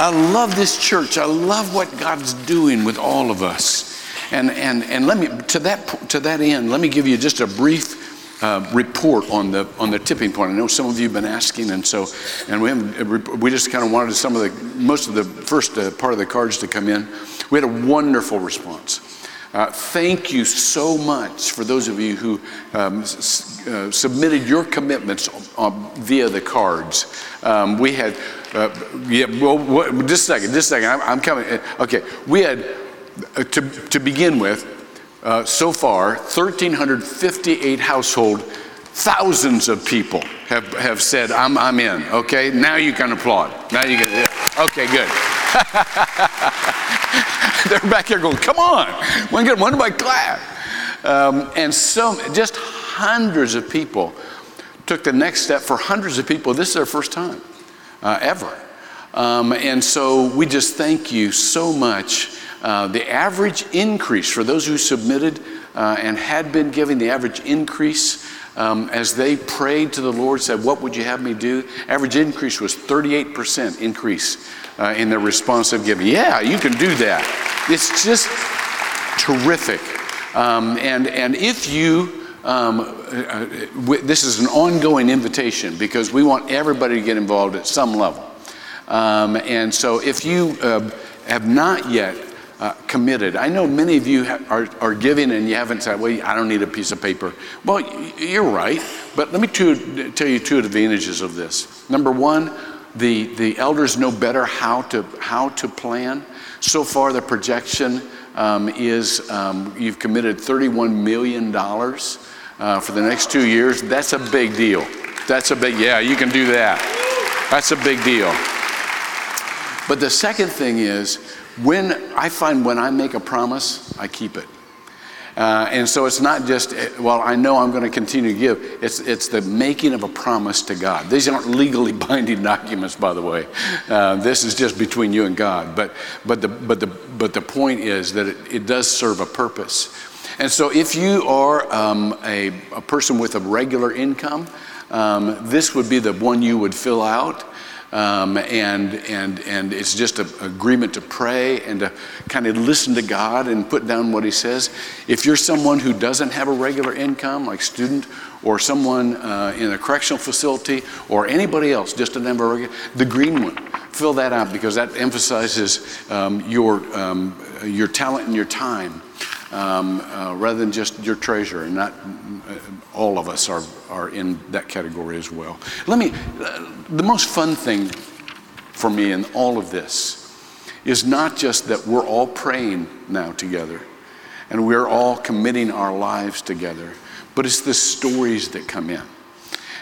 I love this church. I love what God's doing with all of us. And, and, and let me, to that, to that end, let me give you just a brief uh, report on the, on the tipping point. I know some of you have been asking, and so, and we, we just kind of wanted some of the, most of the first uh, part of the cards to come in. We had a wonderful response. Uh, thank you so much for those of you who um, s- uh, submitted your commitments via the cards. Um, we had, uh, yeah, well, what, just a second, just a second, I'm, I'm coming. Uh, okay, we had, uh, to, to begin with, uh, so far, 1,358 household, thousands of people have, have said, I'm, I'm in, okay? Now you can applaud. Now you can, yeah. okay, good. They're back here going, come on, when, when do I clap? Um, and so, just hundreds of people took the next step. For hundreds of people, this is their first time uh, ever. Um, and so we just thank you so much. Uh, the average increase for those who submitted uh, and had been giving, the average increase um, as they prayed to the Lord, said, What would you have me do? Average increase was 38% increase uh, in their responsive giving. Yeah, you can do that. It's just terrific. Um, and, and if you, um, uh, this is an ongoing invitation because we want everybody to get involved at some level. Um, and so if you uh, have not yet uh, committed. I know many of you ha- are, are giving and you haven't said, well, I don't need a piece of paper. Well, you're right, but let me tell you two advantages of this. Number one, the, the elders know better how to, how to plan. So far, the projection um, is um, you've committed $31 million uh, for the next two years. That's a big deal. That's a big, yeah, you can do that. That's a big deal. But the second thing is, when I find when I make a promise, I keep it. Uh, and so it's not just, well, I know I'm going to continue to give. It's, it's the making of a promise to God. These aren't legally binding documents, by the way. Uh, this is just between you and God. But, but, the, but, the, but the point is that it, it does serve a purpose. And so if you are um, a, a person with a regular income, um, this would be the one you would fill out. Um, and, and, and it's just an agreement to pray and to kind of listen to God and put down what He says. If you're someone who doesn't have a regular income, like student, or someone uh, in a correctional facility, or anybody else, just a number regular, the green one, fill that out because that emphasizes um, your, um, your talent and your time. Um, uh, rather than just your treasure, and not uh, all of us are, are in that category as well. Let me, uh, the most fun thing for me in all of this is not just that we're all praying now together and we're all committing our lives together, but it's the stories that come in.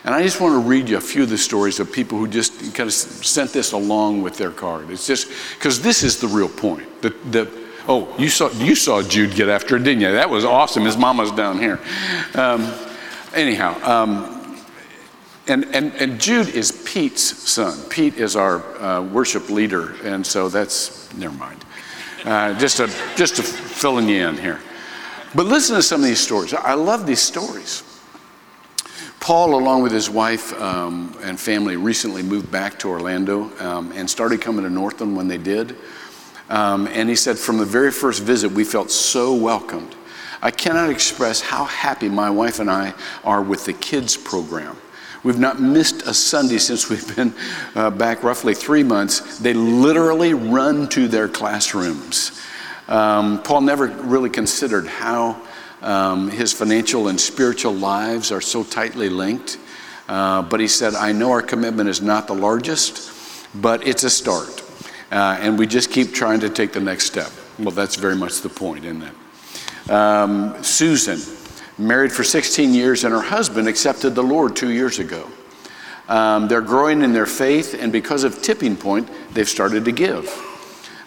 And I just want to read you a few of the stories of people who just kind of sent this along with their card. It's just because this is the real point. The, the, Oh, you saw, you saw Jude get after it, didn't you? That was awesome. His mama's down here. Um, anyhow, um, and, and, and Jude is Pete's son. Pete is our uh, worship leader, and so that's, never mind. Uh, just, to, just to fill you in here. But listen to some of these stories. I love these stories. Paul, along with his wife um, and family, recently moved back to Orlando um, and started coming to Northland when they did. Um, and he said, from the very first visit, we felt so welcomed. I cannot express how happy my wife and I are with the kids program. We've not missed a Sunday since we've been uh, back roughly three months. They literally run to their classrooms. Um, Paul never really considered how um, his financial and spiritual lives are so tightly linked. Uh, but he said, I know our commitment is not the largest, but it's a start. Uh, and we just keep trying to take the next step. Well, that's very much the point, isn't it? Um, Susan, married for 16 years, and her husband accepted the Lord two years ago. Um, they're growing in their faith, and because of Tipping Point, they've started to give.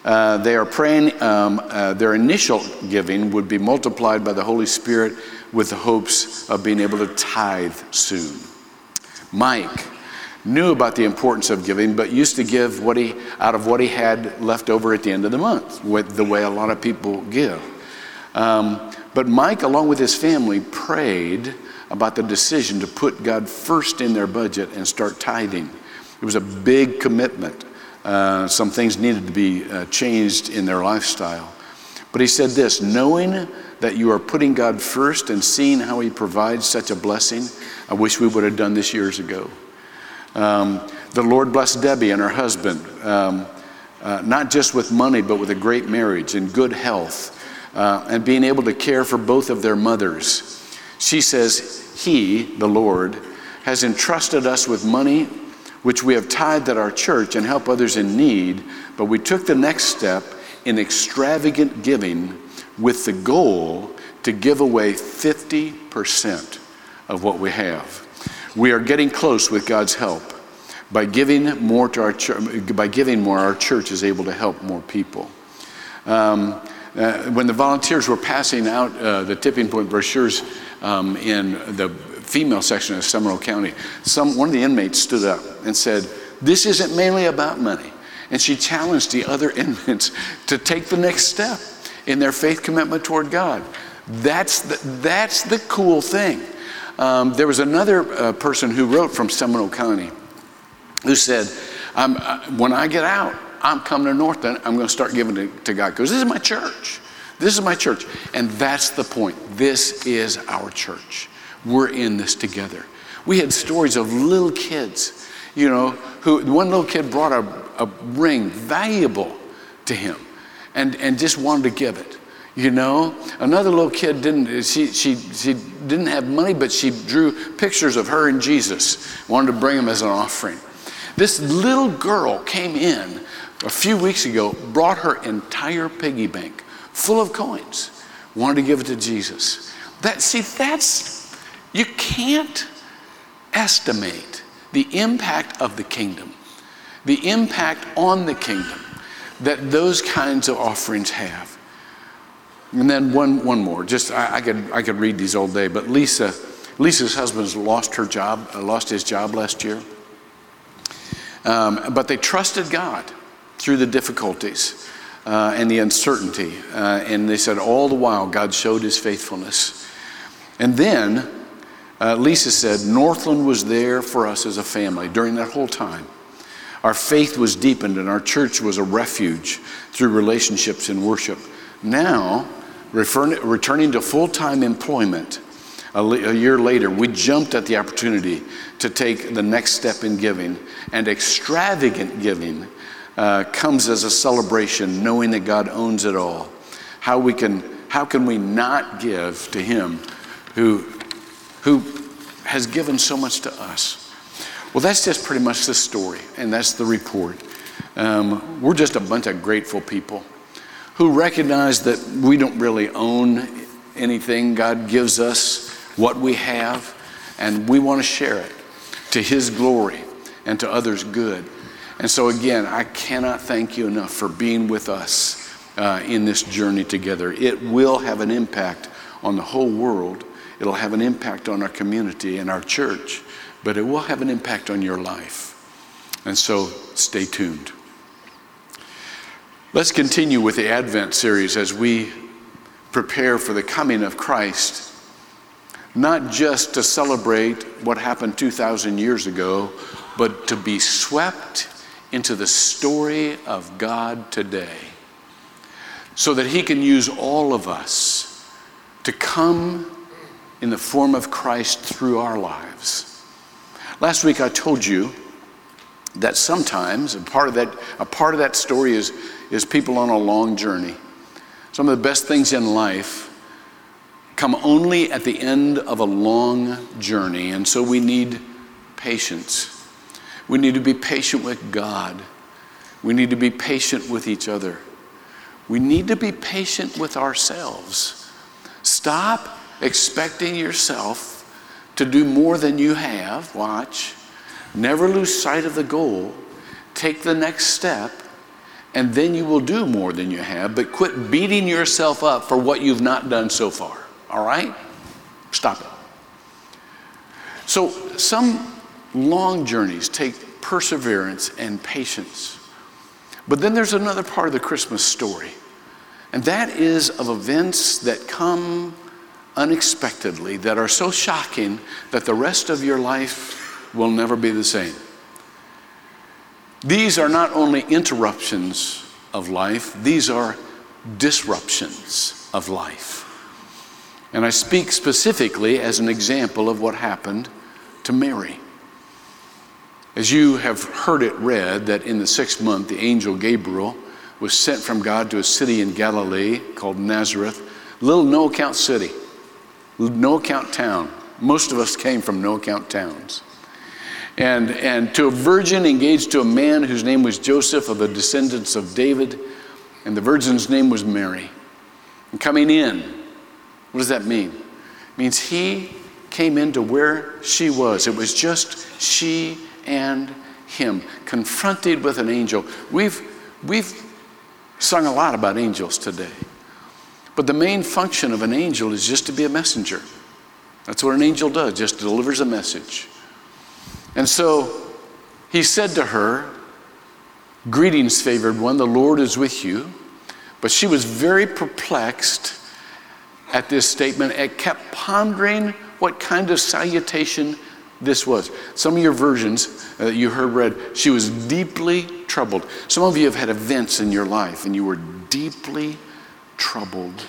Uh, they are praying um, uh, their initial giving would be multiplied by the Holy Spirit with the hopes of being able to tithe soon. Mike, knew about the importance of giving, but used to give what he, out of what he had left over at the end of the month, with the way a lot of people give. Um, but Mike, along with his family, prayed about the decision to put God first in their budget and start tithing. It was a big commitment Uh, some things needed to be uh, changed in their lifestyle. But he said this knowing that you are putting God first and seeing how he provides such a blessing, I wish we would have done this years ago. Um, the Lord bless Debbie and her husband, um, uh, not just with money, but with a great marriage and good health, uh, and being able to care for both of their mothers. She says, He, the Lord, has entrusted us with money which we have tithed at our church and help others in need, but we took the next step in extravagant giving with the goal to give away 50% of what we have. We are getting close with God's help. By giving more to our church, by giving more, our church is able to help more people. Um, uh, when the volunteers were passing out uh, the tipping point brochures um, in the female section of Seminole County, some, one of the inmates stood up and said, This isn't mainly about money. And she challenged the other inmates to take the next step in their faith commitment toward God. That's the, that's the cool thing. Um, there was another uh, person who wrote from Seminole County who said, uh, When I get out, I'm coming to Northland. I'm going to start giving to, to God because this is my church. This is my church. And that's the point. This is our church. We're in this together. We had stories of little kids, you know, who one little kid brought a, a ring valuable to him and, and just wanted to give it. You know, another little kid didn't, she, she, she didn't have money, but she drew pictures of her and Jesus, wanted to bring them as an offering. This little girl came in a few weeks ago, brought her entire piggy bank full of coins, wanted to give it to Jesus. That, see, that's, you can't estimate the impact of the kingdom, the impact on the kingdom that those kinds of offerings have. And then one, one more, just I, I, could, I could read these all day, but Lisa, Lisa's husband's lost her job, uh, lost his job last year. Um, but they trusted God through the difficulties uh, and the uncertainty. Uh, and they said, all the while, God showed his faithfulness. And then uh, Lisa said, Northland was there for us as a family during that whole time. Our faith was deepened, and our church was a refuge through relationships and worship. Now, returning to full time employment, a, year later, we jumped at the opportunity to take the next step in giving. And extravagant giving uh, comes as a celebration, knowing that God owns it all. How, we can, how can we not give to Him who, who has given so much to us? Well, that's just pretty much the story, and that's the report. Um, we're just a bunch of grateful people who recognize that we don't really own anything. God gives us what we have, and we want to share it to His glory and to others' good. And so, again, I cannot thank you enough for being with us uh, in this journey together. It will have an impact on the whole world, it'll have an impact on our community and our church but it will have an impact on your life. And so stay tuned. Let's continue with the Advent series as we prepare for the coming of Christ, not just to celebrate what happened 2,000 years ago, but to be swept into the story of God today so that He can use all of us to come in the form of Christ through our lives. Last week I told you that sometimes a part of that, a part of that story is, is people on a long journey. Some of the best things in life come only at the end of a long journey, and so we need patience. We need to be patient with God. We need to be patient with each other. We need to be patient with ourselves. Stop expecting yourself to do more than you have. Watch. Never lose sight of the goal. Take the next step, and then you will do more than you have, but quit beating yourself up for what you've not done so far. All right? Stop it. So, some long journeys take perseverance and patience. But then there's another part of the Christmas story, and that is of events that come unexpectedly that are so shocking that the rest of your life will never be the same. These are not only interruptions of life, these are disruptions of life. And I speak specifically as an example of what happened to Mary. As you have heard it read, that in the sixth month, the angel Gabriel was sent from God to a city in Galilee called Nazareth, little no account city, no account town. Most of us came from no account towns. And, and to a virgin engaged to a man whose name was Joseph of the descendants of David, and the virgin's name was Mary. And coming in, what does that mean? It means he came into where she was. It was just she and him, confronted with an angel. We've, we've sung a lot about angels today. But the main function of an angel is just to be a messenger. That's what an angel does, just delivers a message. And so he said to her, Greetings, favored one, the Lord is with you. But she was very perplexed at this statement and kept pondering what kind of salutation this was. Some of your versions that uh, you heard read, she was deeply troubled. Some of you have had events in your life and you were deeply troubled.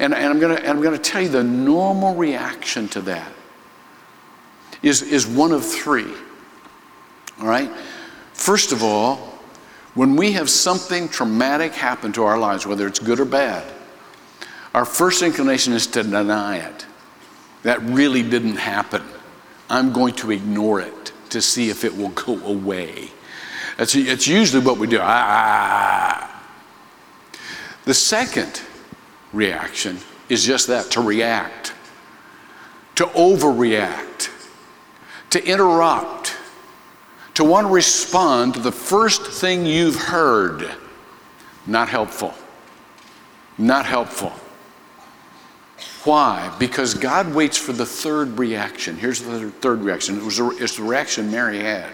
And, and I'm going to tell you the normal reaction to that is, is one of three. All right? First of all, when we have something traumatic happen to our lives, whether it's good or bad, our first inclination is to deny it. That really didn't happen. I'm going to ignore it to see if it will go away. That's, it's usually what we do. Ah, ah, ah, ah. The second reaction is just that to react, to overreact, to interrupt, to want to respond to the first thing you've heard. Not helpful. Not helpful. Why? Because God waits for the third reaction. Here's the third reaction. It was a, it's the reaction Mary had.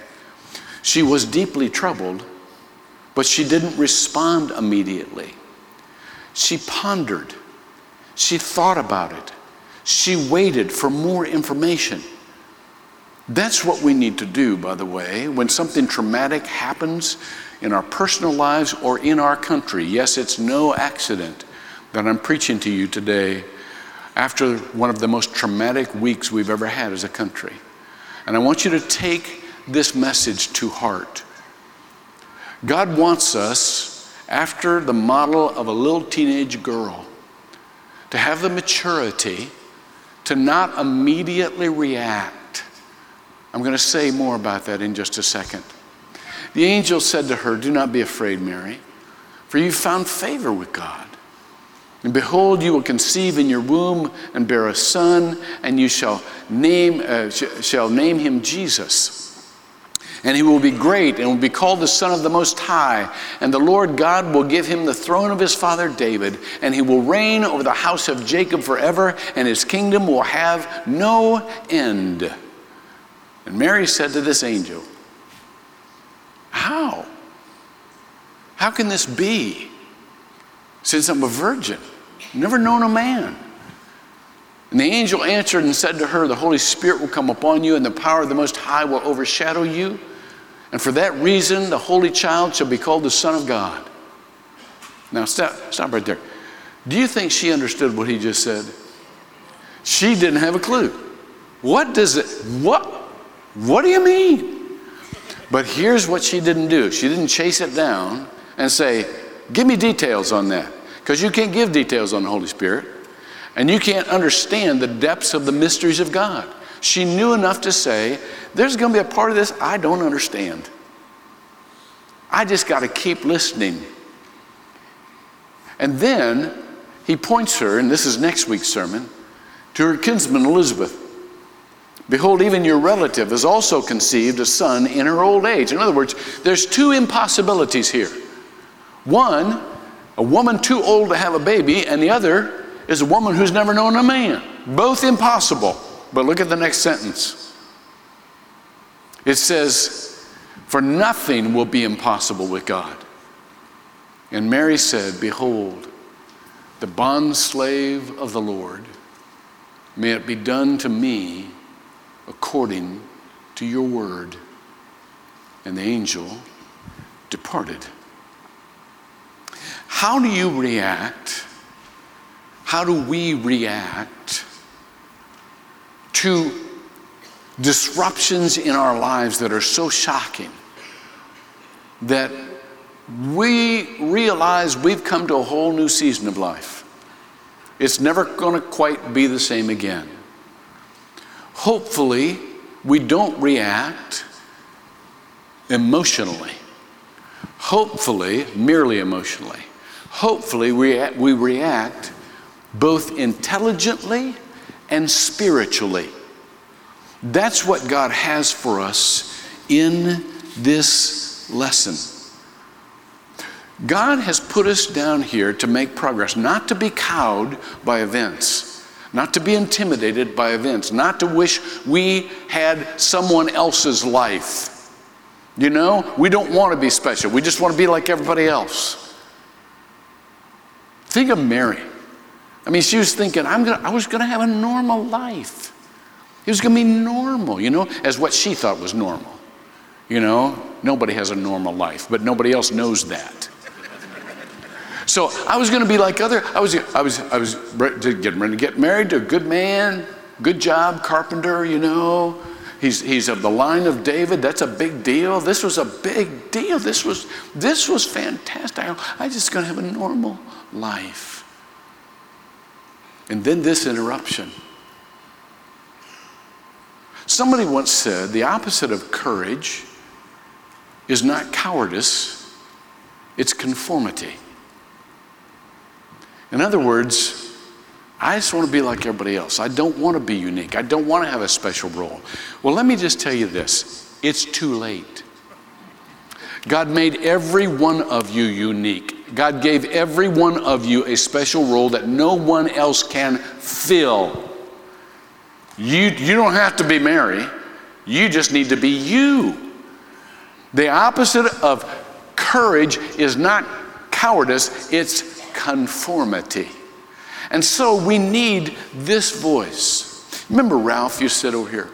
She was deeply troubled, but she didn't respond immediately. She pondered. She thought about it. She waited for more information. That's what we need to do, by the way, when something traumatic happens in our personal lives or in our country. Yes, it's no accident that I'm preaching to you today after one of the most traumatic weeks we've ever had as a country. And I want you to take this message to heart. God wants us, after the model of a little teenage girl, to have the maturity to not immediately react. I'm going to say more about that in just a second. The angel said to her, Do not be afraid, Mary, for you found favor with God. And behold, you will conceive in your womb and bear a son, and you shall name, uh, sh- shall name him Jesus. And he will be great and will be called the Son of the Most High. And the Lord God will give him the throne of his father David, and he will reign over the house of Jacob forever, and his kingdom will have no end. And Mary said to this angel, How? How can this be? Since I'm a virgin. Never known a man. And the angel answered and said to her, The Holy Spirit will come upon you, and the power of the Most High will overshadow you. And for that reason, the Holy Child shall be called the Son of God. Now, stop, stop right there. Do you think she understood what he just said? She didn't have a clue. What does it, what, what do you mean? But here's what she didn't do she didn't chase it down and say, Give me details on that. Because you can't give details on the Holy Spirit. And you can't understand the depths of the mysteries of God. She knew enough to say, There's going to be a part of this I don't understand. I just got to keep listening. And then he points her, and this is next week's sermon, to her kinsman Elizabeth. Behold, even your relative has also conceived a son in her old age. In other words, there's two impossibilities here. One, a woman too old to have a baby, and the other is a woman who's never known a man. Both impossible. But look at the next sentence. It says, For nothing will be impossible with God. And Mary said, Behold, the bondslave of the Lord, may it be done to me according to your word. And the angel departed. How do you react? How do we react to disruptions in our lives that are so shocking that we realize we've come to a whole new season of life? It's never going to quite be the same again. Hopefully, we don't react emotionally. Hopefully, merely emotionally. Hopefully, we, we react both intelligently and spiritually. That's what God has for us in this lesson. God has put us down here to make progress, not to be cowed by events, not to be intimidated by events, not to wish we had someone else's life. You know, we don't want to be special. We just want to be like everybody else. Think of Mary. I mean, she was thinking, I'm gonna, I was going to have a normal life. It was going to be normal, you know, as what she thought was normal. You know, nobody has a normal life, but nobody else knows that. So I was going to be like other. I was. I was. I was getting ready to get married to a good man, good job, carpenter. You know, he's he's of the line of David. That's a big deal. This was a big deal. This was this was fantastic. I, just going to have a normal life. And then this interruption. Somebody once said the opposite of courage is not cowardice, it's conformity. In other words, I just want to be like everybody else. I don't want to be unique. I don't want to have a special role. Well, let me just tell you this it's too late. God made every one of you unique. God gave every one of you a special role that no one else can fill. You, you don't have to be Mary, you just need to be you. The opposite of courage is not cowardice, it's conformity. And so we need this voice. Remember Ralph, you sit over here.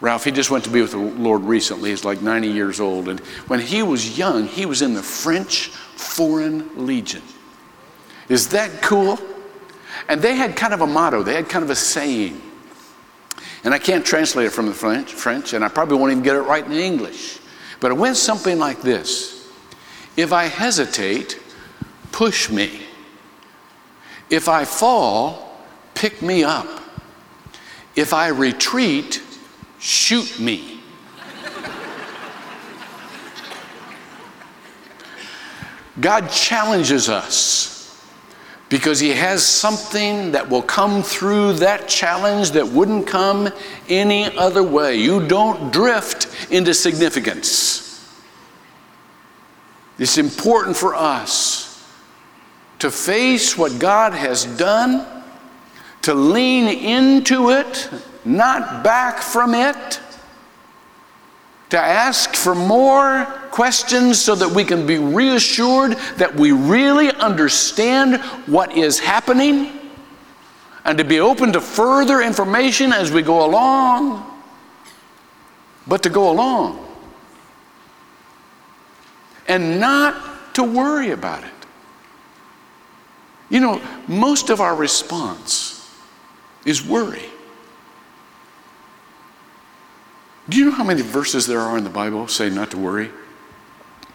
Ralph, he just went to be with the Lord recently. He's like 90 years old. And when he was young, he was in the French Foreign Legion. Is that cool? And they had kind of a motto, they had kind of a saying. And I can't translate it from the French, French, and I probably won't even get it right in English. But it went something like this If I hesitate, push me. If I fall, pick me up. If I retreat, shoot me. God challenges us because He has something that will come through that challenge that wouldn't come any other way. You don't drift into significance. It's important for us to face what God has done, to lean into it, not back from it, to ask for more questions so that we can be reassured that we really understand what is happening, and to be open to further information as we go along, but to go along and not to worry about it. You know, most of our response is worry. Do you know how many verses there are in the Bible say not to worry,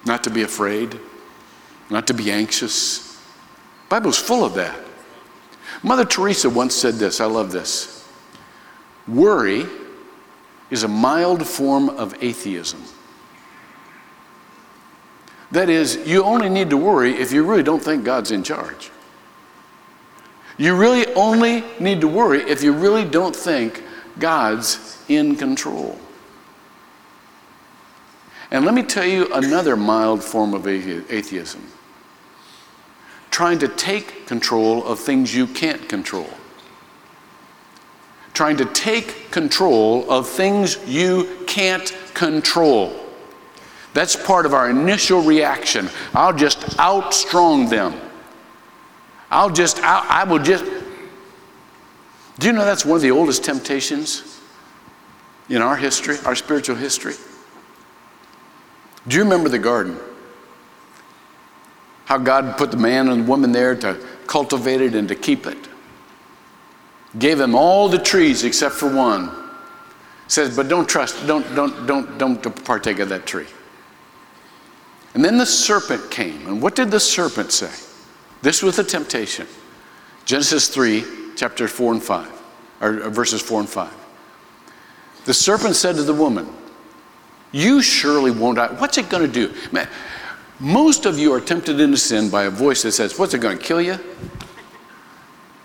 not to be afraid, not to be anxious? The Bible's full of that. Mother Teresa once said this, I love this. Worry is a mild form of atheism. That is, you only need to worry if you really don't think God's in charge. You really only need to worry if you really don't think God's in control. And let me tell you another mild form of atheism trying to take control of things you can't control. Trying to take control of things you can't control. That's part of our initial reaction. I'll just outstrong them. I'll just, I'll, I will just. Do you know that's one of the oldest temptations in our history, our spiritual history? Do you remember the garden? How God put the man and the woman there to cultivate it and to keep it. Gave them all the trees except for one. Says, but don't trust, don't, don't, don't, don't partake of that tree. And then the serpent came. And what did the serpent say? This was the temptation. Genesis 3, chapter 4 and 5, or verses 4 and 5. The serpent said to the woman, You surely won't die. What's it going to do? Man, most of you are tempted into sin by a voice that says, What's it going to kill you?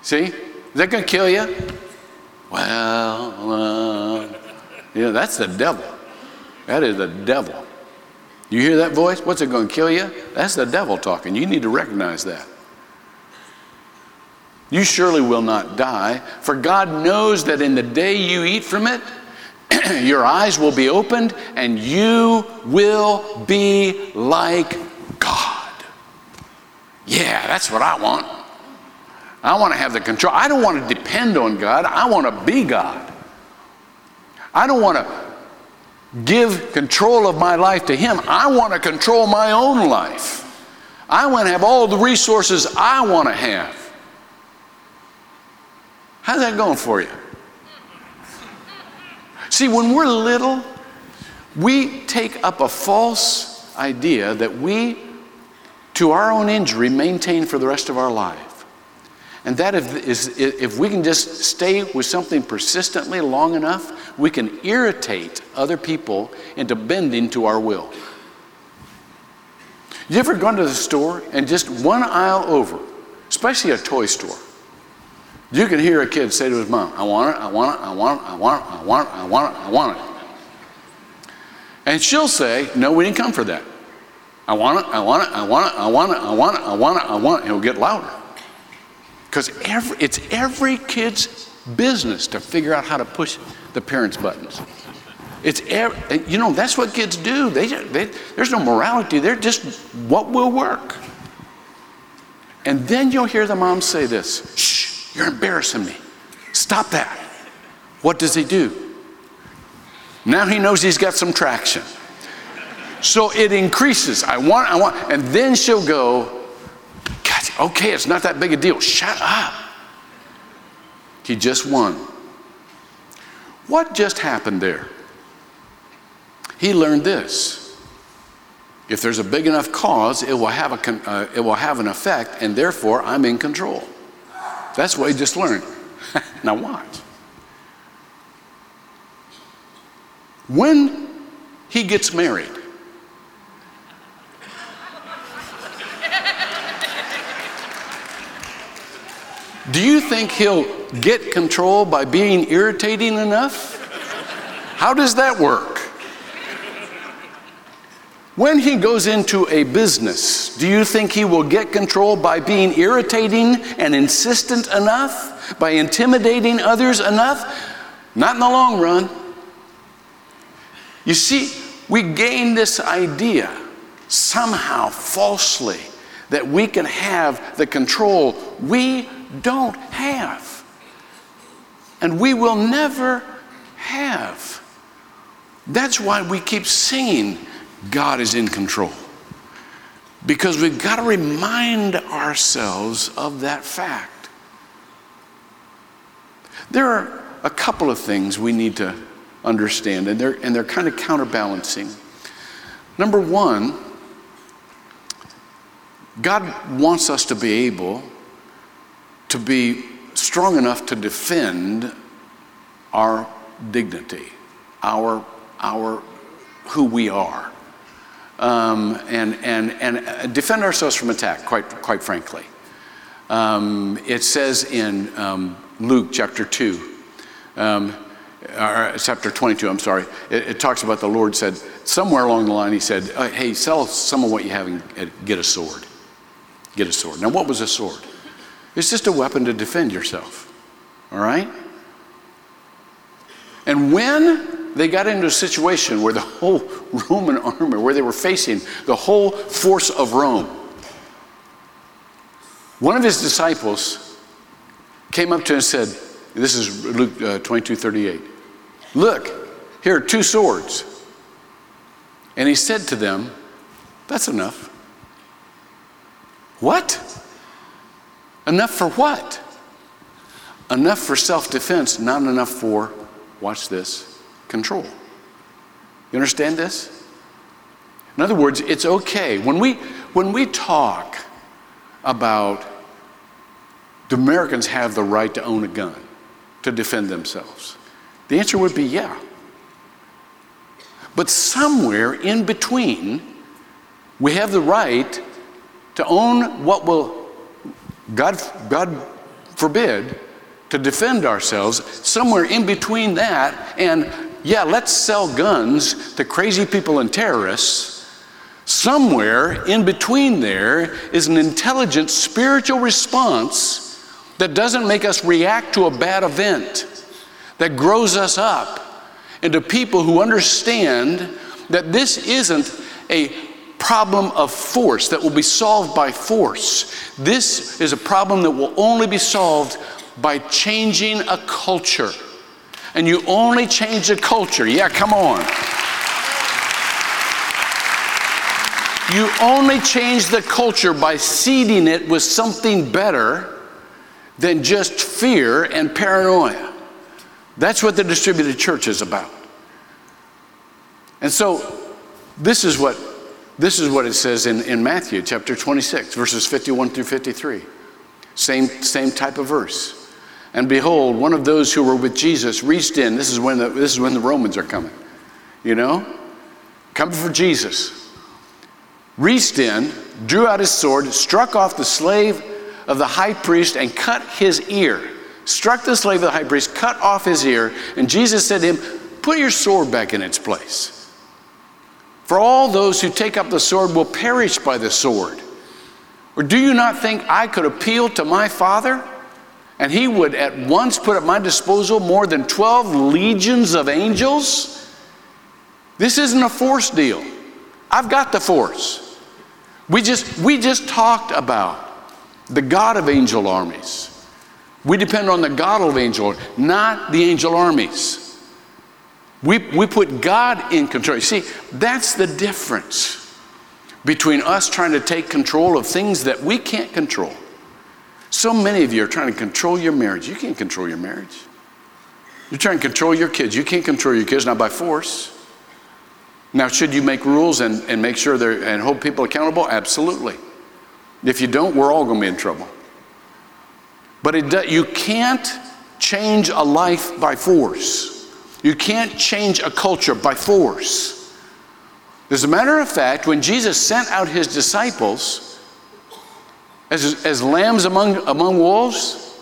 See? Is that going to kill you? Well, uh, you know, that's the devil. That is the devil. You hear that voice? What's it going to kill you? That's the devil talking. You need to recognize that. You surely will not die, for God knows that in the day you eat from it, your eyes will be opened and you will be like God. Yeah, that's what I want. I want to have the control. I don't want to depend on God. I want to be God. I don't want to give control of my life to Him. I want to control my own life. I want to have all the resources I want to have. How's that going for you? See, when we're little, we take up a false idea that we, to our own injury, maintain for the rest of our life. And that if, is, if we can just stay with something persistently long enough, we can irritate other people into bending to our will. You ever gone to the store and just one aisle over, especially a toy store, you can hear a kid say to his mom, I want it, I want it, I want it, I want it, I want it, I want it, I want it. And she'll say, No, we didn't come for that. I want it, I want it, I want it, I want it, I want it, I want it, I want it. It'll get louder. Because every, it's every kid's business to figure out how to push the parents' buttons. It's every, you know that's what kids do. They, they, there's no morality. They're just what will work. And then you'll hear the mom say this: "Shh, you're embarrassing me. Stop that. What does he do? Now he knows he's got some traction. So it increases. I want, I want, and then she'll go, God, okay, it's not that big a deal. Shut up. He just won. What just happened there? He learned this. If there's a big enough cause, it will have, a, uh, it will have an effect, and therefore I'm in control. That's what he just learned. now, watch. When he gets married, do you think he'll get control by being irritating enough? How does that work? When he goes into a business, do you think he will get control by being irritating and insistent enough? By intimidating others enough? Not in the long run. You see, we gain this idea somehow falsely that we can have the control we don't have. And we will never have. That's why we keep singing God is in control. Because we've got to remind ourselves of that fact. There are a couple of things we need to understand, and they're, and they're kind of counterbalancing. Number one, God wants us to be able to be strong enough to defend our dignity, our, our who we are um, and, and, and defend ourselves from attack, quite, quite frankly. Um, it says in um, Luke chapter 2, um, or chapter 22, I'm sorry, it, it, talks about the Lord said, somewhere along the line, he said, uh, Hey, sell some of what you have and get a sword. Get a sword. Now, what was a sword? It's just a weapon to defend yourself, all right? And when they got into a situation where the whole Roman army, where they were facing the whole force of Rome. One of his disciples came up to him and said, This is Luke uh, 22 38. Look, here are two swords. And he said to them, That's enough. What? Enough for what? Enough for self defense, not enough for, watch this, control. You understand this? In other words, it's okay. When we, when we talk about do Americans have the right to own a gun to defend themselves? The answer would be yeah. But somewhere in between, we have the right to own what will, God, God forbid, to defend ourselves. Somewhere in between that and, yeah, let's sell guns to crazy people and terrorists. Somewhere in between there is an intelligent spiritual response that doesn't make us react to a bad event, that grows us up into people who understand that this isn't a problem of force that will be solved by force. This is a problem that will only be solved by changing a culture. And you only change the culture. Yeah, come on. You only change the culture by seeding it with something better than just fear and paranoia. That's what the distributed church is about. And so this is what this is what it says in, in Matthew chapter 26, verses 51 through 53. Same, same type of verse. And behold, one of those who were with Jesus reached in. This is when the, this is when the Romans are coming. You know? Coming for Jesus. Reached in, drew out his sword, struck off the slave of the high priest, and cut his ear. Struck the slave of the high priest, cut off his ear, and Jesus said to him, Put your sword back in its place. For all those who take up the sword will perish by the sword. Or do you not think I could appeal to my Father? And he would at once put at my disposal more than 12 legions of angels? This isn't a force deal. I've got the force. We just, we just talked about the God of angel armies. We depend on the God of angel, not the angel armies. We, we put God in control. You see, that's the difference between us trying to take control of things that we can't control. So many of you are trying to control your marriage. You can't control your marriage. You're trying to control your kids. You can't control your kids, not by force. Now, should you make rules and, and make sure they're and hold people accountable? Absolutely. If you don't, we're all going to be in trouble. But it, you can't change a life by force. You can't change a culture by force. As a matter of fact, when Jesus sent out his disciples as, as lambs among, among wolves,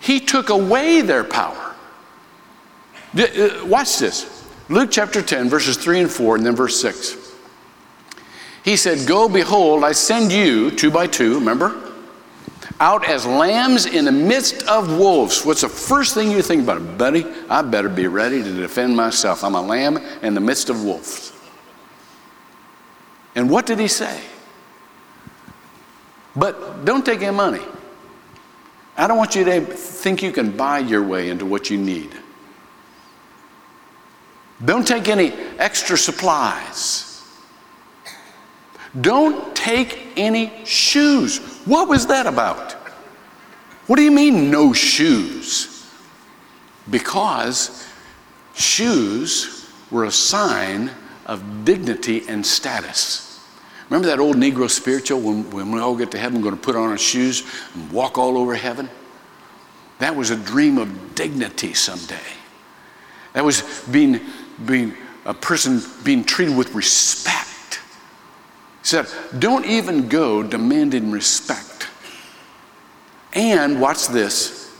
he took away their power. Uh, watch this Luke chapter 10, verses 3 and 4, and then verse 6. He said, Go, behold, I send you two by two, remember? out as lambs in the midst of wolves. What's the first thing you think about? Buddy, I better be ready to defend myself. I'm a lamb in the midst of wolves. And what did he say? But don't take any money. I don't want you to think you can buy your way into what you need. Don't take any extra supplies. Don't take any shoes. What was that about? What do you mean, no shoes? Because shoes were a sign of dignity and status. Remember that old Negro spiritual when, when we all get to heaven, we're going to put on our shoes and walk all over heaven? That was a dream of dignity someday. That was being, being a person being treated with respect. He said, Don't even go demanding respect. And watch this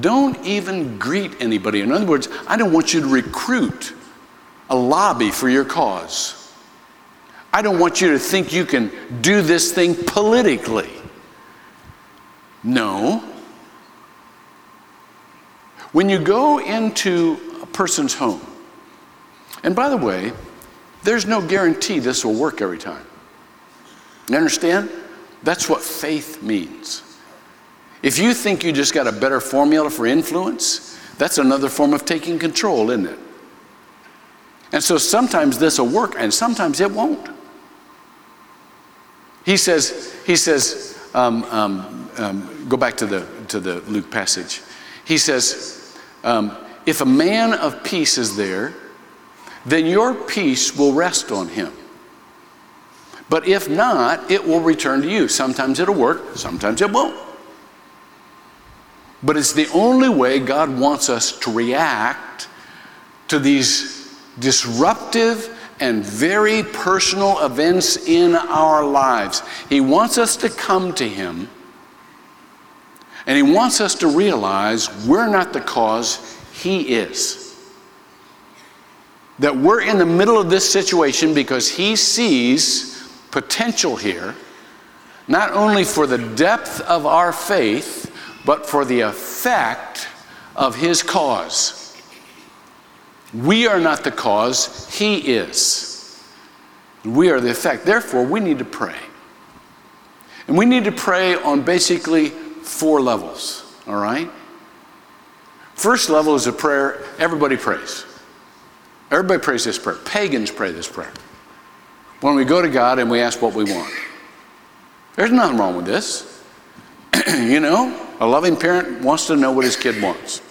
don't even greet anybody. In other words, I don't want you to recruit a lobby for your cause. I don't want you to think you can do this thing politically. No. When you go into a person's home, and by the way, there's no guarantee this will work every time. You understand? That's what faith means. If you think you just got a better formula for influence, that's another form of taking control, isn't it? And so sometimes this will work and sometimes it won't. He says, he says, um, um, um, go back to the, to the Luke passage. He says, um, if a man of peace is there, then your peace will rest on him. But if not, it will return to you. Sometimes it'll work, sometimes it won't. But it's the only way God wants us to react to these disruptive and very personal events in our lives. He wants us to come to Him, and He wants us to realize we're not the cause, He is. That we're in the middle of this situation because He sees potential here, not only for the depth of our faith, but for the effect of His cause. We are not the cause, He is. We are the effect. Therefore, we need to pray. And we need to pray on basically four levels, all right? First level is a prayer everybody prays. Everybody prays this prayer. Pagans pray this prayer. When we go to God and we ask what we want. There's nothing wrong with this. you know, a loving parent wants to know what his kid wants.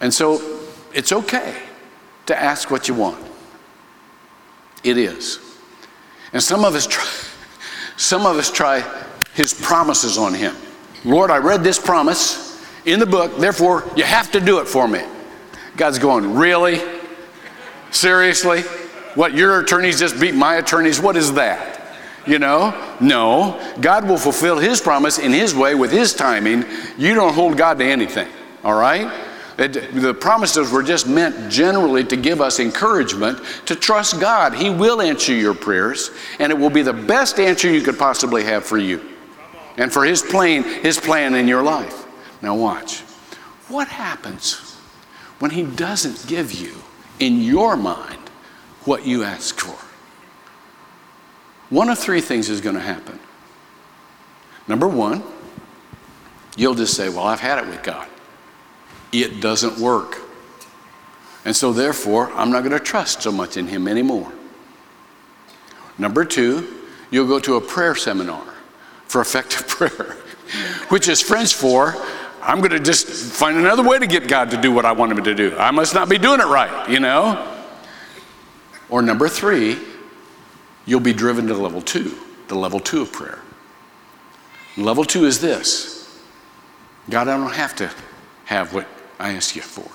And so it's okay to ask what you want. It is. And some of us try, some of us try his promises on him. Lord, I read this promise in the book, therefore you have to do it for me. God's going, Really? Seriously? What, your attorneys just beat my attorneys? What is that? You know? No. God will fulfill his promise in his way with his timing. You don't hold God to anything. All right? It, the promises were just meant generally to give us encouragement to trust God. He will answer your prayers, and it will be the best answer you could possibly have for you and for His plan, His plan in your life. Now, watch. What happens when He doesn't give you, in your mind, what you ask for? One of three things is going to happen. Number one, you'll just say, Well, I've had it with God it doesn't work. And so, therefore, I'm not going to trust so much in Him anymore. Number two, you'll go to a prayer seminar for effective prayer, which is French for I'm going to just find another way to get God to do what I want Him to do. I must not be doing it right, you know? Or number three, you'll be driven to level two, the level two of prayer. level two is this God, I don't have to have what I ask you for.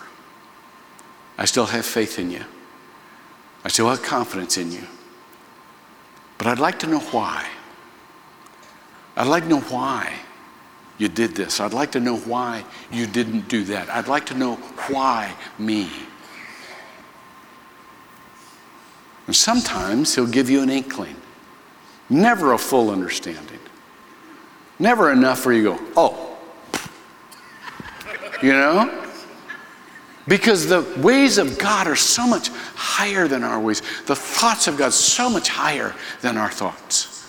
I still have faith in you. I still have confidence in you. But I'd like to know why. I'd like to know why you did this. I'd like to know why you didn't do that. I'd like to know why me. And sometimes he'll give you an inkling, never a full understanding, never enough for you go, oh, you know? Because the ways of God are so much higher than our ways. The thoughts of God so much higher than our thoughts.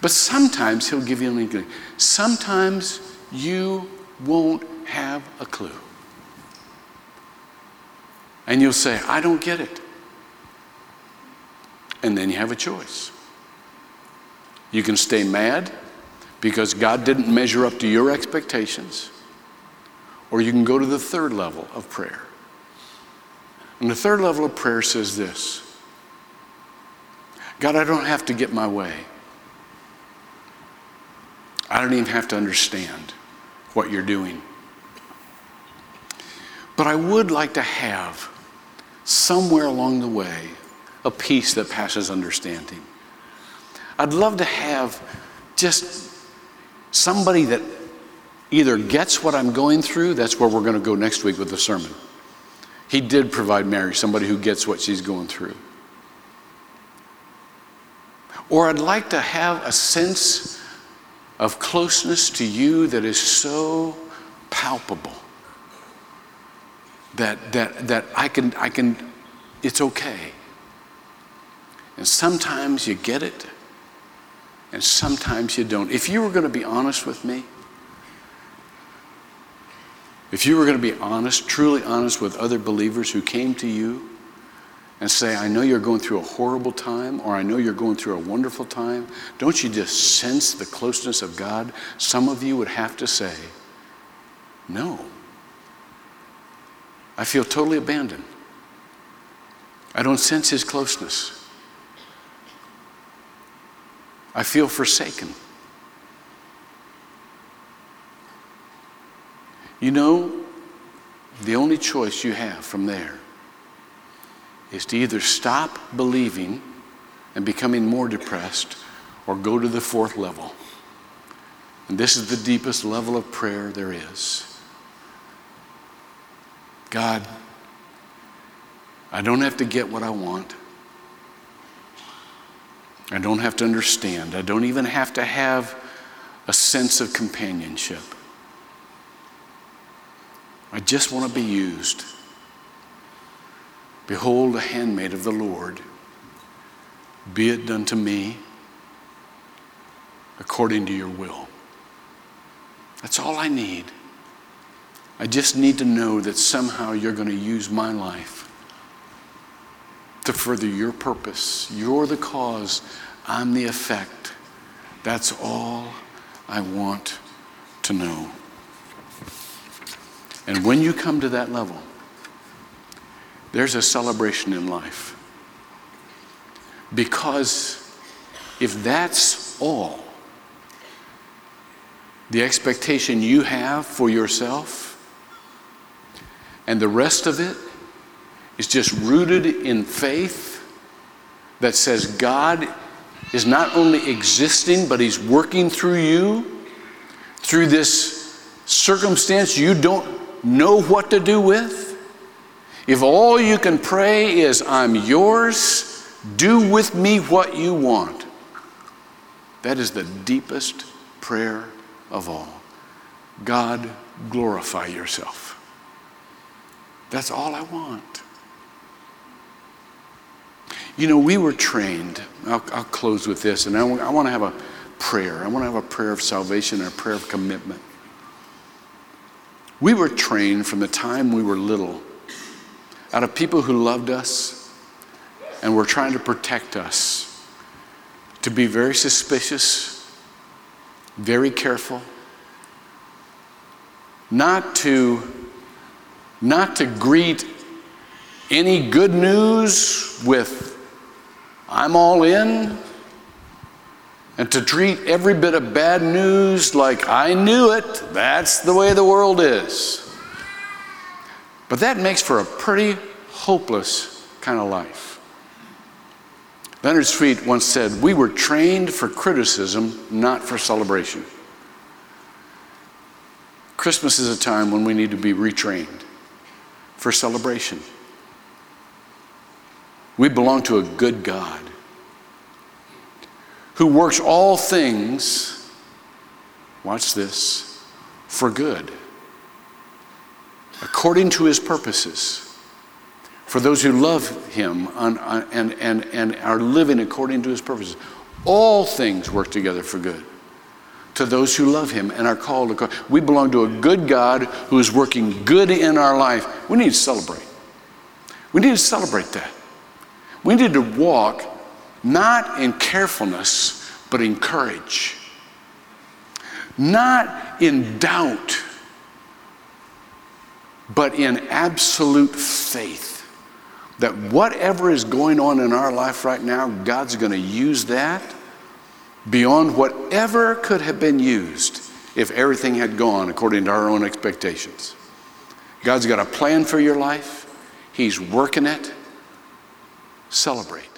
But sometimes He'll give you an inkling. Sometimes you won't have a clue. And you'll say, I don't get it. And then you have a choice. You can stay mad because God didn't measure up to your expectations. Or you can go to the third level of prayer. And the third level of prayer says this God, I don't have to get my way. I don't even have to understand what you're doing. But I would like to have somewhere along the way a peace that passes understanding. I'd love to have just somebody that either gets what I'm going through, that's where we're going to go next week with the sermon. He did provide Mary, somebody who gets what she's going through. Or I'd like to have a sense of closeness to you that is so palpable that, that, that I, can, I can, it's okay. And sometimes you get it, and sometimes you don't. If you were going to be honest with me, if you were going to be honest, truly honest with other believers who came to you and say, I know you're going through a horrible time, or I know you're going through a wonderful time, don't you just sense the closeness of God? Some of you would have to say, No. I feel totally abandoned. I don't sense His closeness. I feel forsaken. You know, the only choice you have from there is to either stop believing and becoming more depressed or go to the fourth level. And this is the deepest level of prayer there is. God, I don't have to get what I want. I don't have to understand. I don't even have to have a sense of companionship. I just want to be used. Behold, a handmaid of the Lord. Be it done to me according to your will. That's all I need. I just need to know that somehow you're going to use my life to further your purpose. You're the cause, I'm the effect. That's all I want to know. And when you come to that level, there's a celebration in life. Because if that's all the expectation you have for yourself, and the rest of it is just rooted in faith that says God is not only existing, but He's working through you through this circumstance you don't know what to do with. If all you can pray is, I'm yours, do with me what you want, that is the deepest prayer of all. God, glorify yourself. That's all I want. You know, we were trained, I'll, I'll close with this, and I, I want to have a prayer. I want to have a prayer of salvation and a prayer of commitment. We were trained from the time we were little out of people who loved us and were trying to protect us, to be very suspicious, very careful, not to, not to greet any good news with, I'm all in, and to treat every bit of bad news like, I knew it, that's the way the world is. But that makes for a pretty hopeless kind of life. Leonard Sweet once said, We were trained for criticism, not for celebration. Christmas is a time when we need to be retrained for celebration. We belong to a good God who works all things, watch this, for good according to his purposes for those who love him and, and, and, are living according to his purposes. All things work together for good to those who love him and are called. To, we belong to a good God who is working good in our life. We need to celebrate. We need to celebrate that. We need to walk not in carefulness, but in courage. Not in doubt but in absolute faith that whatever is going on in our life right now, God's going to use that beyond whatever could have been used if everything had gone according to our own expectations. God's got a plan for your life, He's working it. Celebrate.